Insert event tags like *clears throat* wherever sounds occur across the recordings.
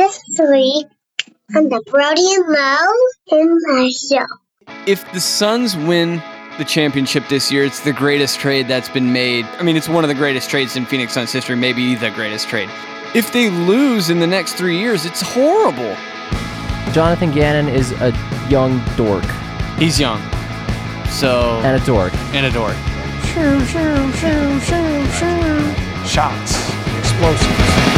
this week on the Brody and Mo in my show. If the Suns win the championship this year, it's the greatest trade that's been made. I mean, it's one of the greatest trades in Phoenix Suns history, maybe the greatest trade. If they lose in the next three years, it's horrible. Jonathan Gannon is a young dork He's young. So, and a dork. and a dork. Shoo, shoo, shoo, shoo, shoo. Shots, explosives.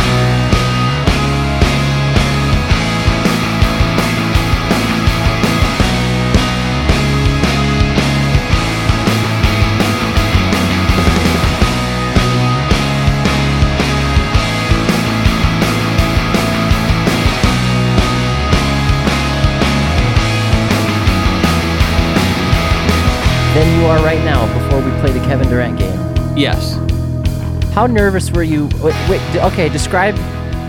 Than you are right now before we play the Kevin Durant game. Yes. How nervous were you? Wait, wait okay, describe,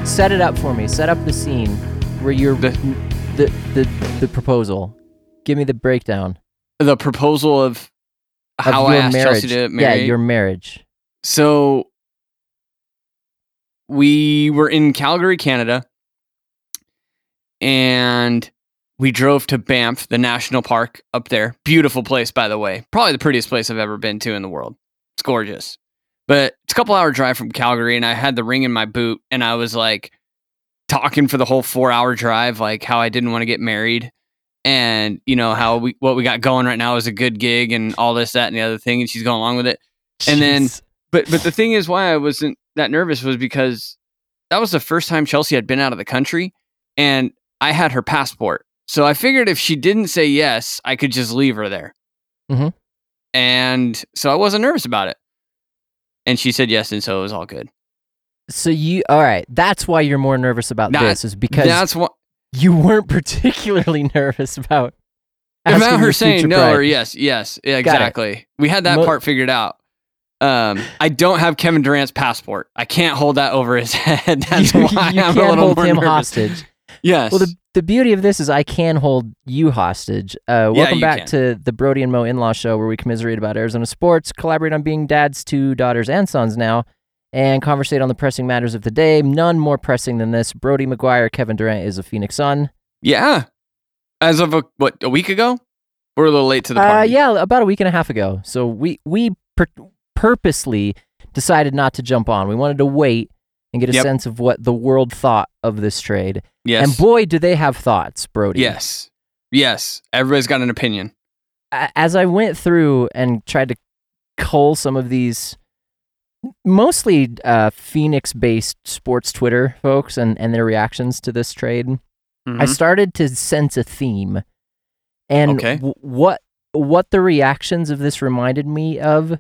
set it up for me. Set up the scene where you're The- the the the proposal. Give me the breakdown The proposal of of how your I asked marriage. Chelsea to marry. Yeah, your marriage. So we were in Calgary, Canada, and we drove to Banff, the national park up there. Beautiful place, by the way. Probably the prettiest place I've ever been to in the world. It's gorgeous. But it's a couple hour drive from Calgary, and I had the ring in my boot, and I was like talking for the whole four hour drive, like how I didn't want to get married. And you know how we what we got going right now is a good gig and all this, that, and the other thing, and she's going along with it. And then but but the thing is why I wasn't that nervous was because that was the first time Chelsea had been out of the country and I had her passport. So I figured if she didn't say yes, I could just leave her there. Mhm. And so I wasn't nervous about it. And she said yes, and so it was all good. so you all right? That's why you're more nervous about That- this is because That's what you weren't *laughs* particularly nervous about about her saying no bride. or yes, yes, yeah, exactly. We had that Mo- part figured out. Um, I don't have Kevin Durant's passport. I can't hold that over his *laughs* head. That's you, why you I'm can't a little hold more him nervous. hostage. Yes. Well, the the beauty of this is I can hold you hostage. Uh, welcome you back can. to the Brody and Mo in-law show, where we commiserate about Arizona sports, collaborate on being dads to daughters and sons now, and conversate on the pressing matters of the day. None more pressing than this. Brody McGuire, Kevin Durant is a Phoenix Sun. Yeah. As of a, what a week ago, we're a little late to the Uh, party. yeah, about a week and a half ago. So we we pur- purposely decided not to jump on. We wanted to wait and get a Yep. sense of what the world thought of this trade. Yes. And boy, do they have thoughts, Brody. yes. Yes. Everybody's got an opinion. as I went through and tried to cull some of these mostly uh, Phoenix based sports Twitter folks and, and their reactions to this trade, I Mhm. started to sense a theme. And Okay. w- what what the reactions of this reminded me of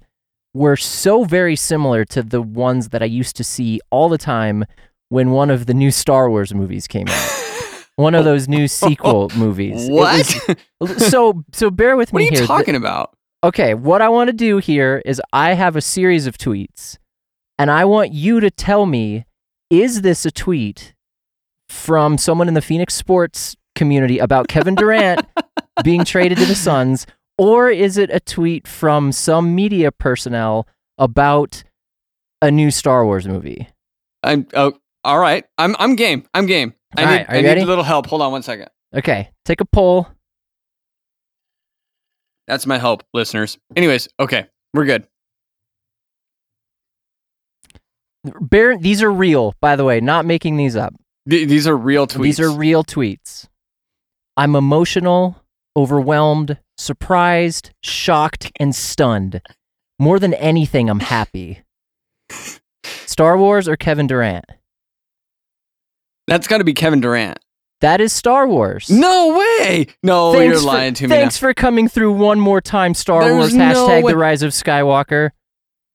were so very similar to the ones that I used to see all the time when one of the new Star Wars movies came out. *laughs* One of those new sequel *laughs* movies. What? was- *laughs* so so bear with me. what are you here. The- talking about? okay, what I want to do here is I have a series of tweets, and I want you to tell me is this a tweet from someone in the Phoenix sports community about Kevin Durant being traded to the Suns, or is it a tweet from some media personnel about a new Star Wars movie? I'm oh, all right. I'm I'm game. I'm game. I All need right, I you need a little help. Hold on one second. Okay, take a poll. That's my help, listeners. Anyways, okay, we're good. Bear, these are real, by the way, not making these up. Th- these are real tweets. These are real tweets. I'm emotional, overwhelmed, surprised, shocked, and stunned. More than anything, I'm happy. Star Wars or Kevin Durant? That's got to be Kevin Durant. That is Star Wars. No way. No, Thanks you're for- lying to me. Thanks for coming through one more time, Star There's Wars. no Hashtag way- the rise of Skywalker.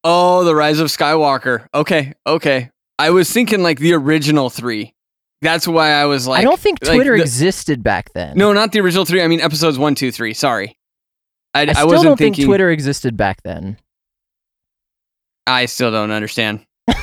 Oh, the Rise of Skywalker. Okay, okay. I was thinking like the original three. That's why I was like. I don't think like, Twitter the- existed back then. No, not the original three. I mean episodes one, two, three. Sorry. I, I I, still wasn't don't thinking. think Twitter existed back then. I still don't understand. *laughs*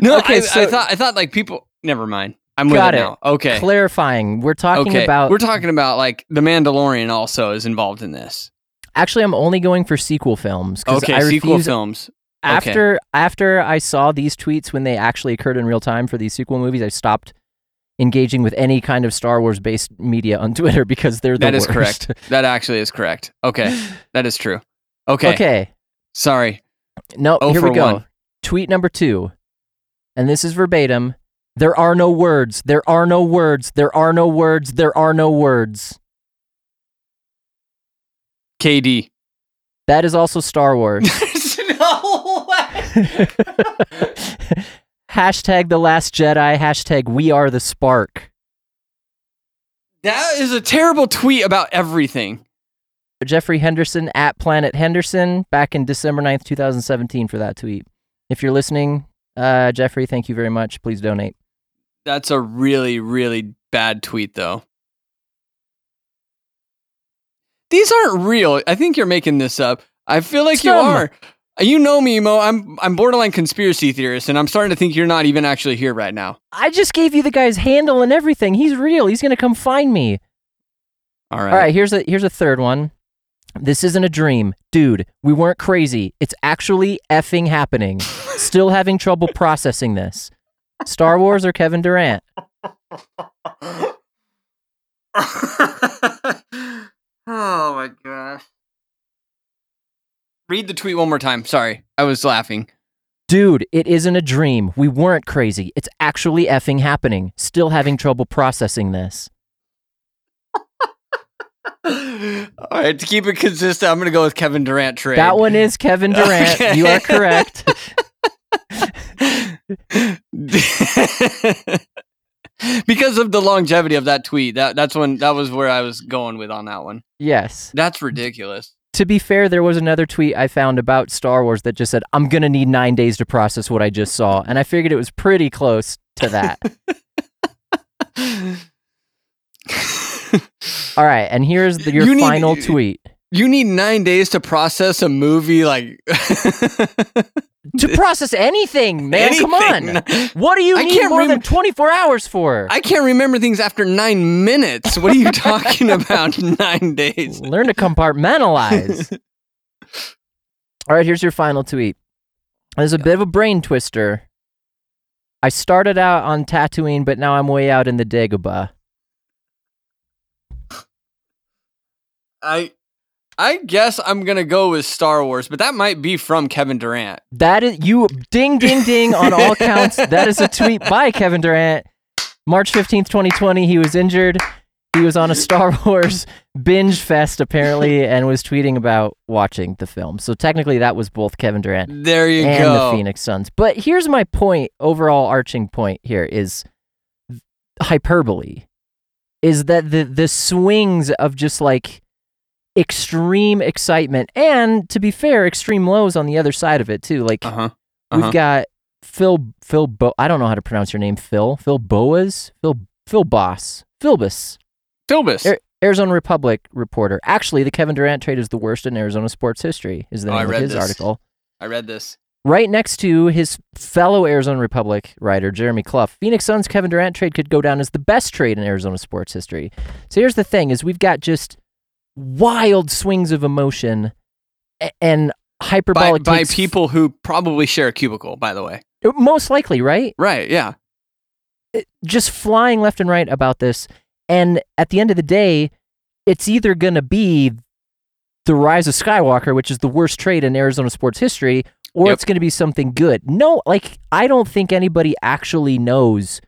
No, Okay, I, so- I thought I thought like people. Never mind. I'm Got with it. now. Okay. Clarifying, we're talking okay. about. We're talking about like the Mandalorian also is involved in this. Actually, I'm only going for sequel films. Okay, I sequel refuse, films. After after I saw these tweets when they actually occurred in real time for these sequel movies, I stopped engaging with any kind of Star Wars based media on *laughs* Twitter because they're the That is worst. correct. That actually is correct. Okay. *laughs* That is true. Okay. okay. Sorry. No, Oh here we go. one. Tweet number two. And this is verbatim. There are no words. There are no words. There are no words. There are no words. KD. That is also Star Wars. *laughs* *laughs* hashtag the last Jedi. Hashtag we are the spark. That is a terrible tweet about everything. Jeffrey Henderson at Planet Henderson back in December 9th, 2017 for that tweet. If you're listening, uh, Jeffrey, thank you very much. Please donate. That's a really, really bad tweet, though. These aren't real. I think you're making this up. I feel like you are. You know me, Mo. I'm I'm borderline conspiracy theorist, and I'm starting to think you're not even actually here right now. I just gave you the guy's handle and everything. He's real. He's going to come find me. All right. All right, here's a here's a third one. This isn't a dream. Dude, we weren't crazy. It's actually effing happening. *laughs* Still having trouble processing this. Star Wars or Kevin Durant? *laughs* oh my gosh. Read the tweet one more time. Sorry, I was laughing. Dude, it isn't a dream. We weren't crazy. It's actually effing happening. Still having trouble processing this. *laughs* All right, to keep it consistent, I'm going to go with Kevin Durant trade. That one is Kevin *laughs* Durant. You are correct. *laughs* because of the longevity of that tweet. That that's when that was where I was going with on that one. yes. That's ridiculous. To be fair, there was another tweet I found about Star Wars that just said, I'm going to need nine days to process what I just saw. And I figured it was pretty close to that. *laughs* All right. And here's the, your You need- final tweet. You need nine days to process a movie like To *laughs* process anything, man. Come on. What do you I need can't more than 24 hours for? I can't remember things after nine minutes. What are you talking *laughs* about? Nine days. Learn to compartmentalize. *laughs* All right, here's your final tweet. There's a bit of a brain twister. I started out on Tatooine, but now I'm way out in the Dagobah. I I guess I'm gonna go with Star Wars, but that might be from Kevin Durant. That is you ding ding ding on all *laughs* counts. That is a tweet by Kevin Durant. March 15th, 2020, he was injured. He was on a Star *laughs* Wars binge fest apparently and was tweeting about watching the film. So technically that was both Kevin Durant There you and go. the Phoenix Suns. But here's my point, overall arching point here is hyperbole. Is that the the swings of just like extreme excitement and to be fair, extreme lows on the other side of it too. Like Uh huh. we've uh-huh. got Phil Phil Bo- I don't know how to pronounce your name, Phil. Phil Boas? Phil Phil Boss. Philbus. Philbus. Ar- Arizona Republic reporter. Actually, the Kevin Durant trade is the worst in Arizona sports history, is the Oh, name of his this. article. I read this. Right next to his fellow Arizona Republic writer, Jeremy Cluff, Phoenix Suns Kevin Durant trade could go down as the best trade in Arizona sports history. So here's the thing is we've got just wild swings of emotion and hyperbolic by takes- people who probably share a cubicle, by the way. most likely, right? Right, yeah. just flying left and right about this. And at the end of the day, it's either going to be the rise of Skywalker, which is the worst trade in Arizona sports history, or Yep. it's going to be something good. No, like, I don't think anybody actually knows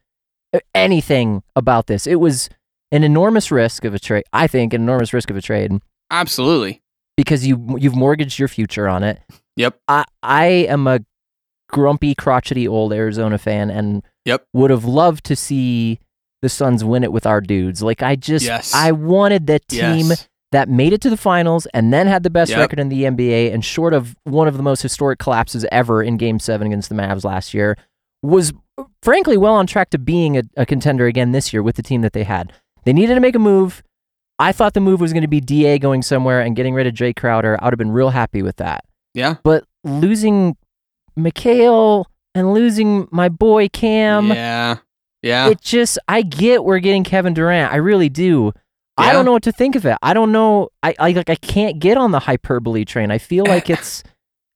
uh, anything about this. It was an enormous risk of a trade. I think an enormous risk of a trade Absolutely. because you you've mortgaged your future on it. Yep. I I am a grumpy, crotchety old Arizona fan and Yep. would have loved to see the Suns win it with our dudes. Like I just Yes. I wanted the team Yes. that made it to the finals and then had the best Yep. record in the NBA and short of one of the most historic collapses ever in game 7 against the Mavs last year was uh, frankly well on track to being a, a contender again this year with the team that they had. They needed to make a move. I thought the move was going to be DA going somewhere and getting rid of Jay Crowder. I would have been real happy with that. Yeah. But losing Mikal and losing my boy Cam, yeah. Yeah. it just I get we're getting Kevin Durant. I really do. I don't know what to think of it. I don't know. I, I like I can't get on the hyperbole train. I feel like *coughs* it's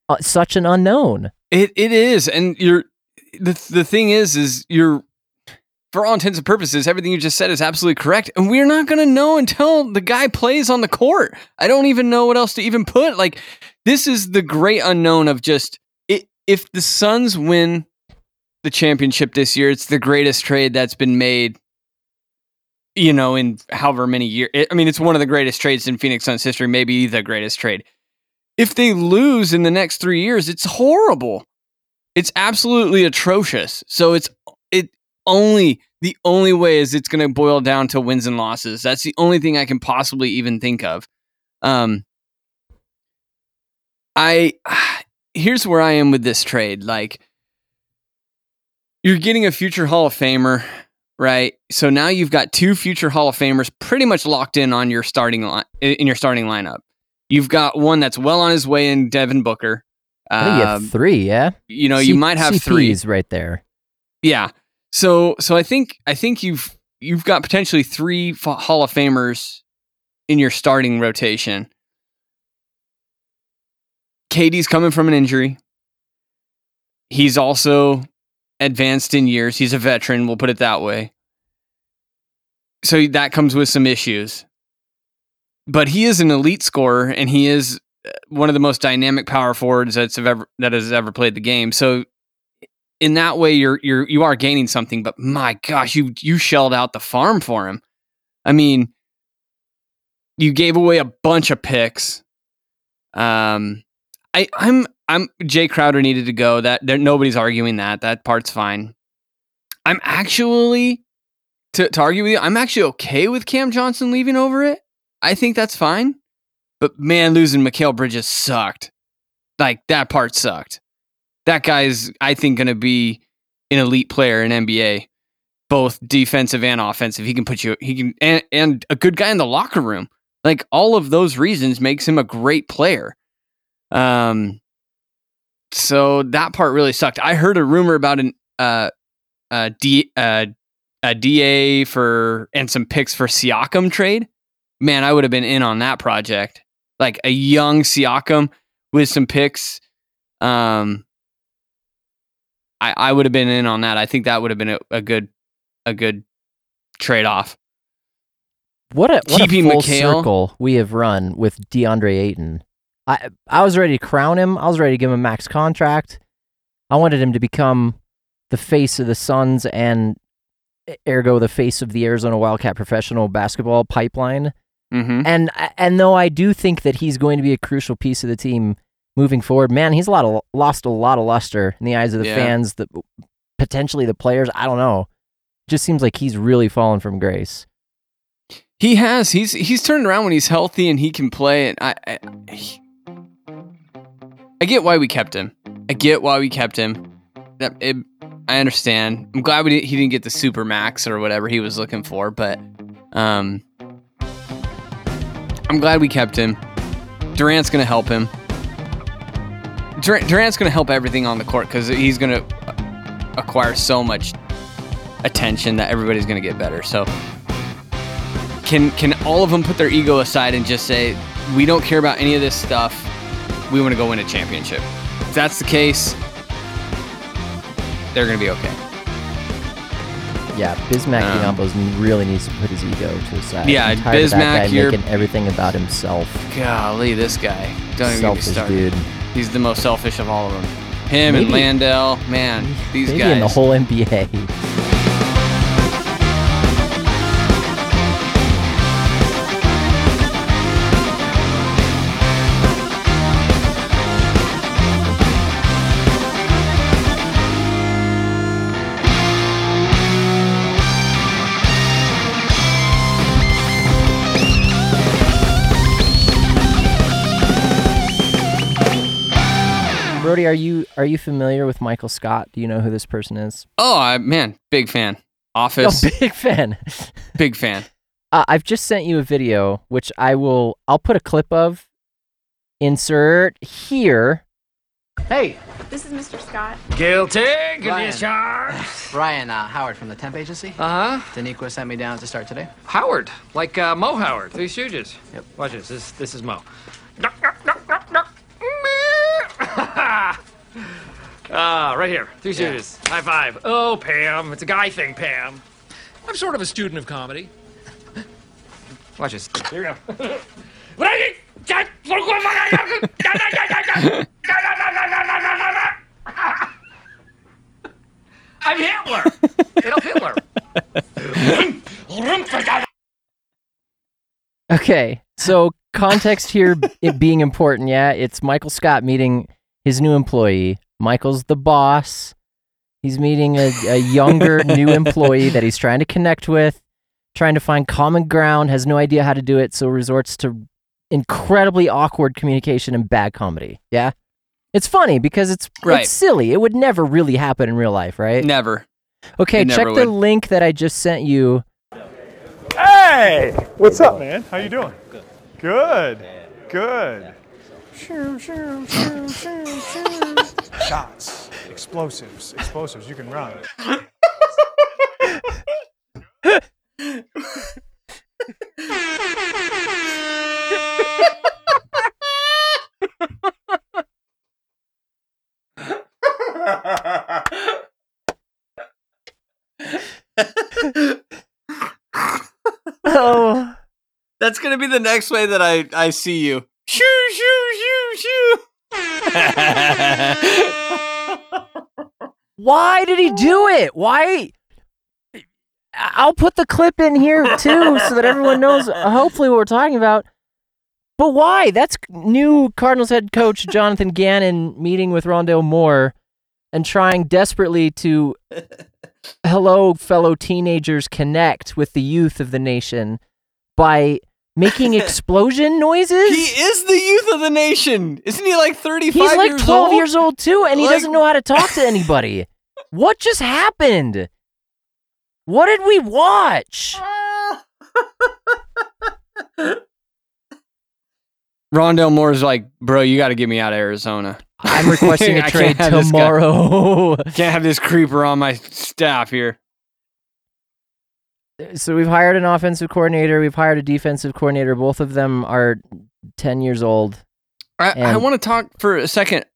uh, such an unknown. It it is, and you're the the thing is, is you're for all intents and purposes, everything you just said is absolutely correct, and we're not gonna know until the guy plays on the court. I don't even know what else to even put. Like this is the great unknown of just it. If the Suns win the championship this year, it's the greatest trade that's been made. You know, in however many years. I mean, it's one of the greatest trades in Phoenix Suns history, maybe the greatest trade if they lose in the next three years, it's horrible. It's absolutely atrocious. So it's it only the only way is it's going to boil down to wins and losses. That's the only thing I can possibly even think of. Um, I *sighs* here's where I am with this trade. Like, you're getting a future Hall of Famer, right? So now you've got two future Hall of Famers pretty much locked in on your starting line in your starting lineup. You've got one that's well on his way in Devin Booker. I think you Um, have three, yeah. you know, C- you might have three. Right there. Yeah. So so I think I think you've you've got potentially three Hall of Famers in your starting rotation. KD's coming from an injury. He's also advanced in years. He's a veteran, we'll put it that way. So that comes with some issues. But he is an elite scorer and he is uh, one of the most dynamic power forwards that's ever that has ever played the game. So in that way you're you're you are gaining something but my gosh you you shelled out the farm for him. I mean you gave away a bunch of picks. Um i i'm i'm jay crowder needed to go. That there nobody's arguing that. That part's fine. I'm actually to, to argue with you i'm actually okay with cam johnson leaving over it. I think that's fine. But man losing Mikal bridges sucked. Like that part sucked that guy's I think going to be an elite player in NBA, both defensive and offensive. He can put you he can and, and a good guy in the locker room. Like all of those reasons makes him a great player. Um so that part really sucked. I heard a rumor about an uh uh D uh a DA for and some picks for Siakam trade. Man, I would have been in on that project. Like a young Siakam with some picks. Um I, I would have been in on that. I think that would have been a, a good a good trade off. What a what TP a full McHale. circle we have run with DeAndre Ayton. I I was ready to crown him. I was ready to give him a max contract. I wanted him to become the face of the Suns and ergo the face of the Arizona Wildcat professional basketball pipeline. Mm-hmm. And and though I do think that he's going to be a crucial piece of the team moving forward, man, he's a lot of lost a lot of luster in the eyes of the Yeah. fans, the potentially the players. I don't know. Just seems like he's really fallen from grace. He has. He's he's turned around when he's healthy and he can play. And I, I, he- I get why we kept him. I get why we kept him. That it, I understand. I'm glad we didn't, he didn't get the super max or whatever he was looking for, but um, I'm glad we kept him. Durant's gonna help him. Durant, Durant's gonna help everything on the court because he's gonna acquire so much attention that everybody's gonna get better. So can can all of them put their ego aside and just say we don't care about any of this stuff we want to go win a championship if that's the case they're gonna be okay Yeah, Bismack Um, really needs to put his ego to the side. Yeah, I'm tired of that Bismack, guy you're- making everything about himself. golly this guy don't even get me started dude. He's the most selfish of all of them him and Maybe- Landale man *laughs* these Maybe guys in the whole NBA. Brody, are you are you familiar with Michael Scott? Do you know who this person is? oh I, man big fan office Oh, big fan. *laughs* big fan Uh, I've just sent you a video, which I will. I'll put a clip of. Insert here. Hey, This is Mr. Scott. Guilty. Give me a Ryan. charge. *sighs* Ryan uh, Howard from the Temp Agency. Uh huh. Daniqua sent me down to start today. Howard, like uh, Mo Howard, Three Stooges. Yep. Watch this. This this is Mo. Right here. Three shooters. High five. Oh, Pam. It's a guy thing, Pam. I'm sort of a student of comedy. Watch this. Here we go. I'm Hitler. Adolf Hitler. Okay, so context here it being important, yeah. It's Michael Scott meeting his new employee. Michael's the boss. He's meeting a, a younger *laughs* new employee that he's trying to connect with, trying to find common ground, has no idea how to do it, so resorts to incredibly awkward communication and bad comedy. Yeah. It's funny because it's Right. it's silly. It would never really happen in real life, right? Never. Okay, It check never the would. link that I just sent you. Hey! What's up, man? How you doing? Good. Good. Shoo, shoo, shoo, shoo, shoo. Shots. Explosives. Explosives. You can run. Oh. That's gonna be the next way that I I see you. Shoo shoo shoo shoo. *laughs* Why did he do it? Why? I'll put the clip in here too so that everyone knows uh, hopefully what we're talking about. But why? That's new Cardinals head coach Jonathan Gannon meeting with Rondale Moore and trying desperately to *laughs* hello fellow teenagers connect with the youth of the nation by making *laughs* explosion noises. he is the youth of the nation. Isn't he like 35 He's like years 12 old? years old too, and he Like- doesn't know how to talk to anybody. What just happened? What did we watch? *laughs* Rondale Moore's like, bro, you got to get me out of Arizona. I'm requesting *laughs* a trade can't have this guy. tomorrow. *laughs* Can't have this creeper on my staff here. so we've hired an offensive coordinator, we've hired a defensive coordinator. Both of them are 10 years old. I, I want to talk for a second.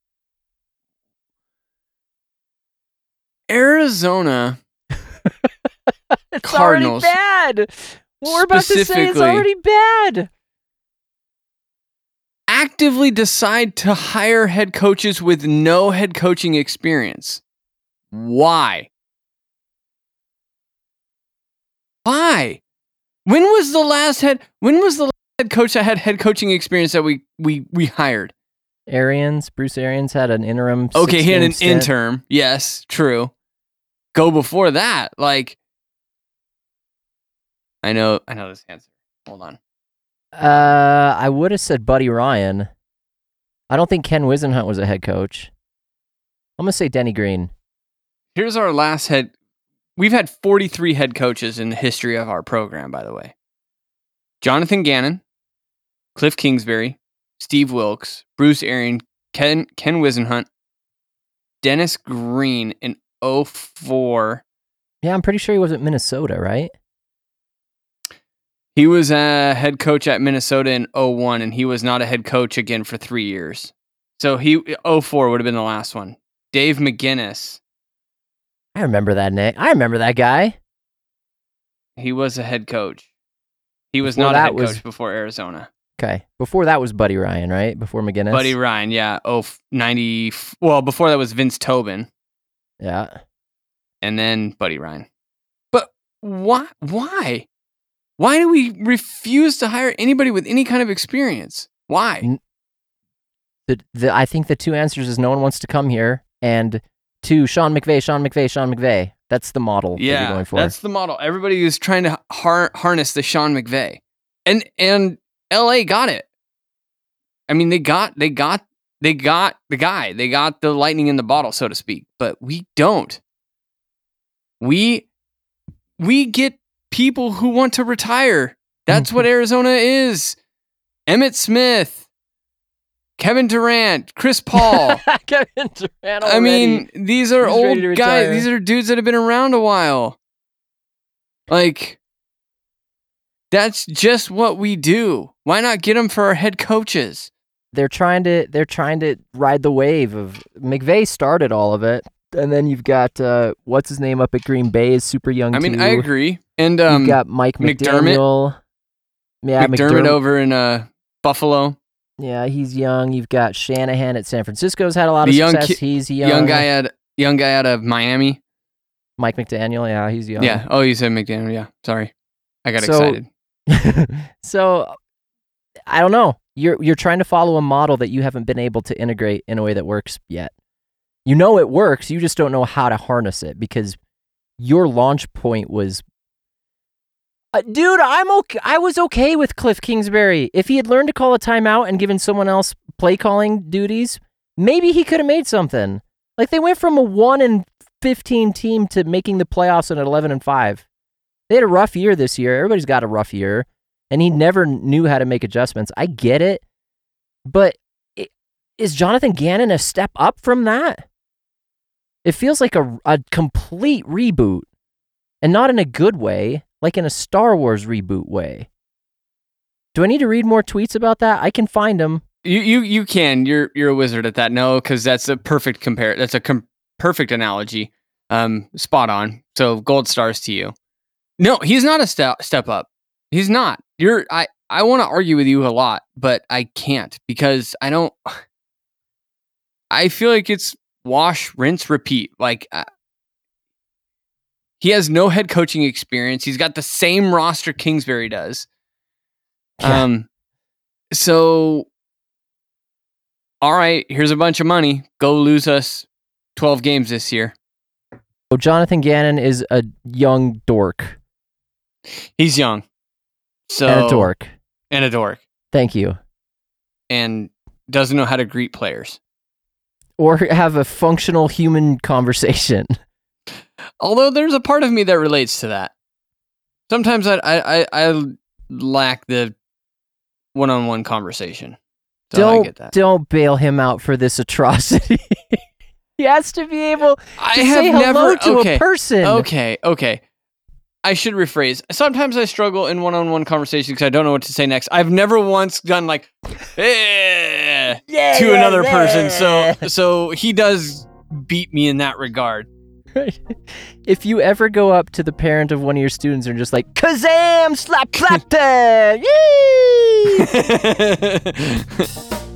Arizona, *laughs* It's Cardinals, already bad. What we're about to say is already bad. actively decide to hire head coaches with no head coaching experience. Why? Why? When was the last head when was the last head coach that had head coaching experience that we we we hired? Arians, Bruce Arians had an interim. Okay, he had an stint. interim. Yes, true. Go before that. Like I know I know this answer. Hold on. Uh, I would have said Buddy Ryan. I don't think Ken Whisenhunt was a head coach. I'm gonna say Denny Green. Here's our last head. We've had 43 head coaches in the history of our program, by the way. Jonathan Gannon, Cliff Kingsbury, Steve Wilkes, Bruce Arian, Ken Ken Whisenhunt, Dennis Green in 04. Yeah, I'm pretty sure he was at Minnesota, right? He was a head coach at Minnesota in 01, and he was not a head coach again for three years. So he 04 would have been the last one. Dave McGinnis, I remember that name. I remember that guy. he was a head coach. He was Before not a head was- coach before Arizona. Okay. Before that was Buddy Ryan, right? Before McGinnis. Buddy Ryan, yeah. Oh, 90. Well, before that was Vince Tobin Yeah. and then Buddy Ryan. But why? Why? Why do we refuse to hire anybody with any kind of experience? Why? The, the I think the two answers is no one wants to come here, and two Sean McVay, Sean McVay, Sean McVay. That's the model that you're Yeah, going for. that's the model. Everybody is trying to har- harness the Sean McVay, and and L.A. got it. I mean, they got they got they got the guy. They got the lightning in the bottle, so to speak. But we don't. We we get people who want to retire. That's what *laughs* Arizona is. Emmitt Smith, Kevin Durant, Chris Paul. *laughs* Kevin Durant. I mean, these are He's old guys. These are dudes that have been around a while. Like, that's just what we do. Why not get them for our head coaches? They're trying to they're trying to ride the wave of McVay started all of it, and then you've got uh, what's his name up at Green Bay is super young. I mean, too. I agree. And You've um, got Mike McDermott. McDaniel. Yeah, McDermott over in uh, Buffalo. Yeah, he's young. You've got Shanahan at San Francisco's had a lot The of young success. ki- he's young. Young guy at young guy out of Miami. Mike McDaniel. Yeah, he's young. Yeah. Oh, you said McDaniel. Yeah. Sorry, I got So- excited. *laughs* so I don't know. You're you're trying to follow a model that you haven't been able to integrate in a way that works yet. You know it works, you just don't know how to harness it because your launch point was uh, dude, I'm okay. I was okay with Cliff Kingsbury. If he had learned to call a timeout and given someone else play calling duties, maybe he could have made something. Like they went from a 1 and 15 team to making the playoffs at 11 and 5. They had a rough year this year. Everybody's got a rough year and he never knew how to make adjustments. I get it, but i- is Jonathan Gannon a step up from that? It feels like a, a complete reboot, and not in a good way, like in a Star Wars reboot way. Do I need to read more tweets about that? I can find them. You you you can. You're you're a wizard at that. No, because that's a perfect compare. That's a com- perfect analogy. Um, spot on. So gold stars to you. No, he's not a step step up. He's not. You're. I I want to argue with you a lot, but I can't because I don't. *sighs* I feel like it's wash, rinse, repeat. Like uh, he has no head coaching experience. He's got the same roster Kingsbury does. Yeah. Um, so all right, here's a bunch of money. Go lose us 12 games this year. Oh, Jonathan Gannon is a young dork He's young. So and a dork. And a dork. Thank you. And doesn't know how to greet players. Or have a functional human conversation. *laughs* Although there's a part of me that relates to that. Sometimes I I, I, I lack the one-on-one conversation. So don't don't bail him out for this atrocity. *laughs* he has to be able to I say have hello never to okay. a person. Okay, okay. I should rephrase. Sometimes I struggle in one-on-one conversations because I don't know what to say next. I've never once done like eh, to another person, so so he does beat me in that regard. *laughs* if you ever go up to the parent of one of your students and just like Kazam slap slap *laughs* yee! *laughs*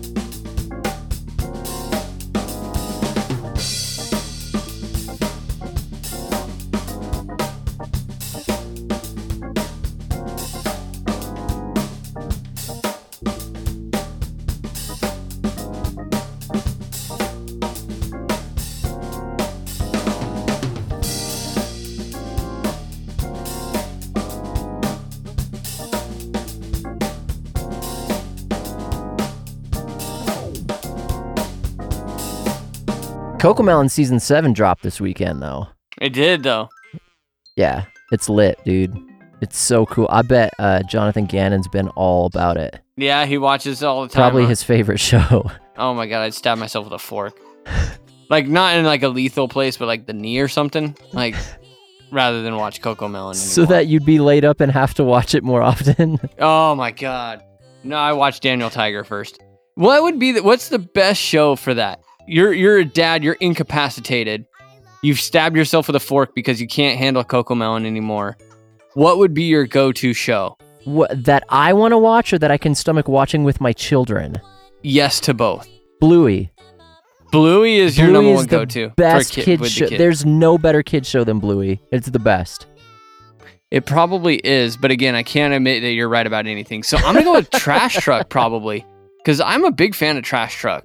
CoComelon season seven dropped this weekend though. it did though. Yeah, it's lit, dude. It's so cool. I bet uh, Jonathan Gannon's been all about it. Yeah, he watches all the time. Probably huh? his favorite *laughs* show. Oh my god, I'd stab myself with a fork. like not in like a lethal place, but like the knee or something. Like *laughs* rather than watch CoComelon. so that you'd be laid up and have to watch it more often. *laughs* Oh my god. No, I watched Daniel Tiger first. What would be the, what's the best show for that? You're you're a dad, you're incapacitated. You've stabbed yourself with a fork because you can't handle CoComelon anymore. What would be your go-to show? what, that I want to watch or that I can stomach watching with my children. Yes to both. Bluey. Bluey is your number is one go-to. for Best kid- kid with the show. kid. There's no better kid show than Bluey. It's the best. It probably is, but again, I can't admit that you're right about anything. So I'm gonna go with Trash Truck probably, because I'm a big fan of Trash Truck.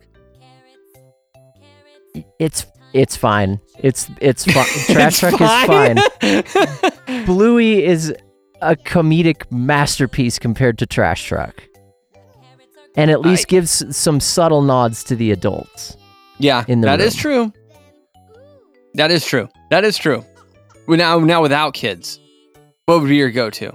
It's it's fine. It's it's fine. *laughs* Trash Truck is fine. *laughs* Bluey is a comedic masterpiece compared to Trash Truck. And at least I- gives some subtle nods to the adults. yeah, in the that is true. That is true. That is true. Now, now without kids, what would be your go-to?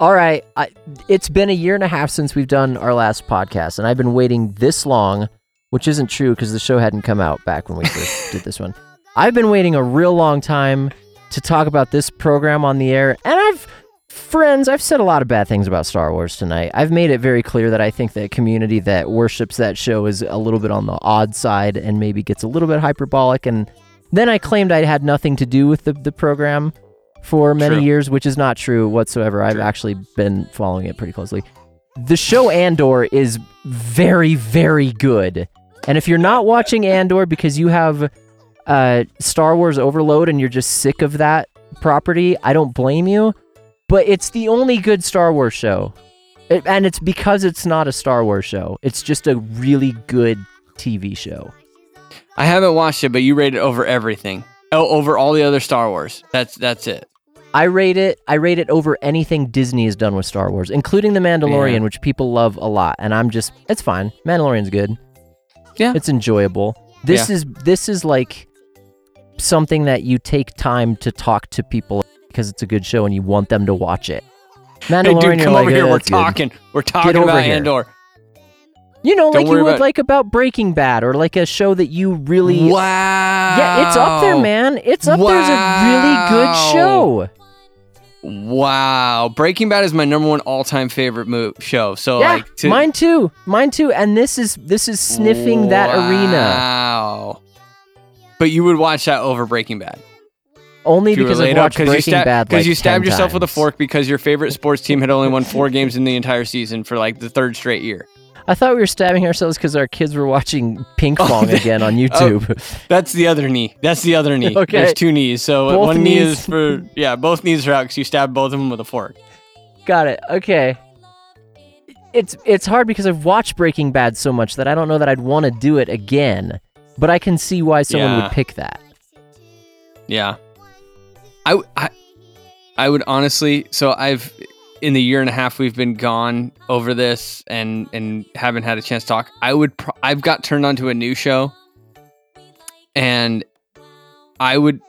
All right, I, it's been a year and a half since we've done our last podcast, and I've been waiting this long, which isn't true because the show hadn't come out back when we first *laughs* did this one. I've been waiting a real long time to talk about this program on the air, and I've Friends, I've said a lot of bad things about Star Wars tonight. I've made it very clear that I think that community that worships that show is a little bit on the odd side and maybe gets a little bit hyperbolic. And then I claimed I had nothing to do with the, the program for many True. years, which is not true whatsoever. I've actually been following it pretty closely. The show Andor is very, very good. And if you're not watching Andor because you have uh, Star Wars overload and you're just sick of that property, I don't blame you. But it's the only good Star Wars show. It- and it's because it's not a Star Wars show. It's just a really good TV show. I haven't watched it, but you rate it over everything. Oh, over all the other Star Wars. That's that's it. I rate it. I rate it over anything Disney has done with Star Wars, including The Mandalorian, Yeah. which people love a lot. And I'm just, it's fine. Mandalorian's good. Yeah. it's enjoyable. This Yeah. is this is like something that you take time to talk to people because it's a good show and you want them to watch it. Mandalorian, Hey, dude, come like, over here. "Eh, We're that's good." talking. We're talking over about here. Andor. You know, Don't like you would about- like about Breaking Bad or like a show that you really. Wow. Yeah, it's up there, man. It's up there as a really good show. Wow. Breaking Bad is my number one all-time favorite mo- show. So yeah, like to, mine too. Mine too. And this is this is sniffing that arena Wow. But you would watch that over Breaking Bad. only because I've up watched you Breaking Bad. Because like you stabbed 10 yourself with a fork because your favorite sports team had only won four games in the entire season for like the third straight year. I thought we were stabbing ourselves because our kids were watching Pink *laughs* Oh, Pong the- again on oh, YouTube. That's the other knee. That's the other knee. Okay. There's two knees. So uh, Both one knee is for yeah, both knees are out because you stabbed both of them with a fork. Got it. Okay. It's it's hard because I've watched Breaking Bad so much that I don't know that I'd want to do it again. But I can see why someone Yeah. would pick that. Yeah. I, I I would honestly so I've in the year and a half we've been gone over this and and haven't had a chance to talk. I would pro- I've got turned on to a new show and I would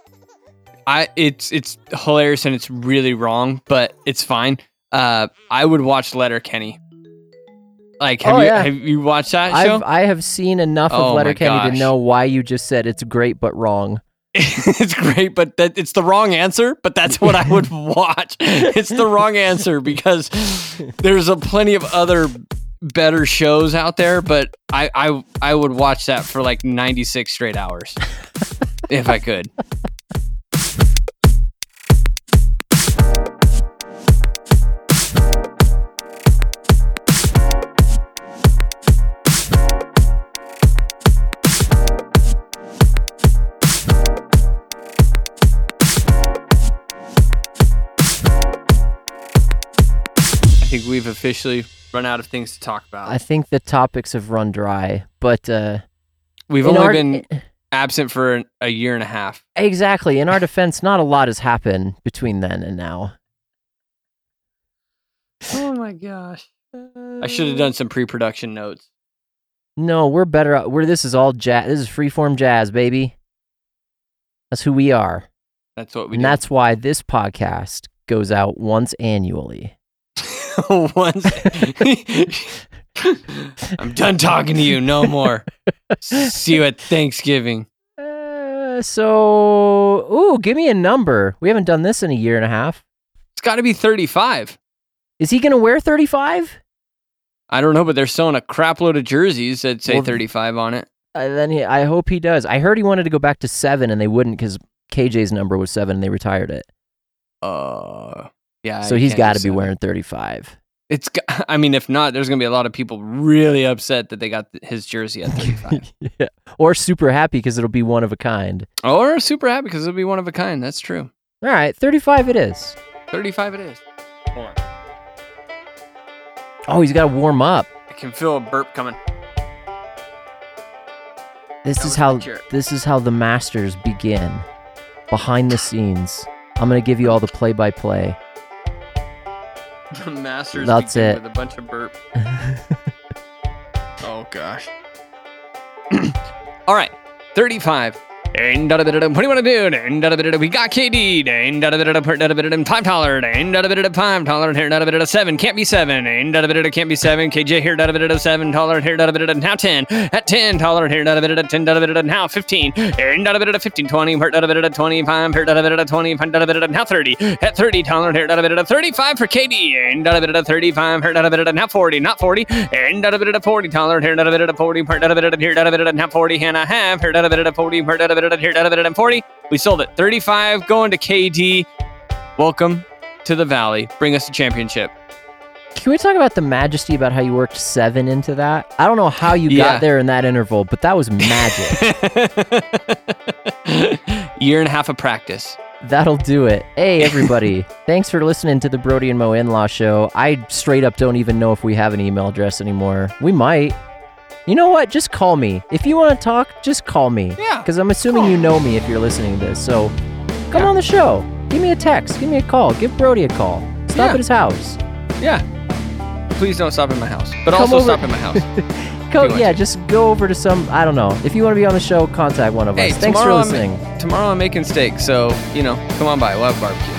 I it's it's hilarious and it's really wrong, but it's fine. Uh I would watch Letterkenny. Like have Oh, you yeah. have you watched that show? I've I have seen enough Oh of my Letterkenny to know why you just said it's great but wrong. *laughs* it's great, but that it's the wrong answer. But that's what I would *laughs* watch. It's the wrong answer because there's a plenty of other better shows out there. But I I I would watch that for like 96 straight hours if I could. Think we've officially run out of things to talk about. I think the topics have run dry, but uh We've only our- been absent for an, a year and a half. exactly in our *laughs* defense not a lot has happened between then and now. Oh my gosh. I should have done some pre-production notes. No, we're better. We're this is all jazz. This is freeform jazz, baby. That's who we are, That's what we and do. that's why this podcast goes out once annually. *laughs* Once *laughs* I'm done talking to you. No more. See you at Thanksgiving. Uh, so, ooh, give me a number. We haven't done this in a year and a half. It's got to be 35. Is he gonna wear thirty-five? I don't know, but they're selling a crap load of jerseys that say Well, 35 on it. Uh, then he, I hope he does. I heard he wanted to go back to seven, and they wouldn't because KJ's number was seven, and they retired it. Uh, yeah. so I he's got to be wearing thirty-five. It's. *laughs* I mean, if not, there's gonna be a lot of people really upset that they got his jersey at 35. *laughs* yeah, or super happy because it'll be one of a kind. or super happy because it'll be one of a kind. That's true. All right, thirty-five it is. 35 it is. Oh, he's got to warm up. I can feel a burp coming. This is how this is how the masters begin. Behind the scenes. I'm gonna give you all the play-by-play. The Masters That's it. with a bunch of burp. *laughs* oh gosh. *clears throat* All right, 35. And da da da da. What do you want to do? And da da da da. We got KD. And da da da da. Da da da da. Five dollar. And da da da da. Five dollar. Here. Seven can't be seven. Can't be seven. KJ here. Seven dollar. Here. Now ten. At ten dollar. Here. Ten. Now fifteen. Fifteen. Twenty. Twenty five. Twenty. Now thirty. At thirty dollar. Here. Thirty-five for KD. Thirty-five. Here. Now forty. Not forty. Forty dollar. Here. Forty. Here. Now forty and a half. Here. Forty. Da. Here da da da da. Forty. We sold it. Thirty-five going to KD. Welcome to the Valley. Bring us a championship. Can we talk about the majesty about how you worked seven into that? I don't know how you Yeah. got there in that interval, but that was *laughs* magic. Year and a half of practice. That'll do it. Hey, everybody. *laughs* Thanks for listening to the Brody and Mo In Law Show. I straight up don't even know if we have an email address anymore. We might. You know what? Just call me. If you want to talk, just call me. Yeah, Because I'm assuming you know me if you're listening to this. So come Yeah. on the show. Give me a text. Give me a call. Give Brody a call. Stop Yeah. at his house. Yeah. Please don't stop in my house. But Come also over- stop in my house. *laughs* Go, yeah, to. just go over to some. I don't know. If you want to be on the show, contact one of hey, us. Thanks for listening. I'm, tomorrow I'm making steak, so you know, come on by. We'll have barbecue.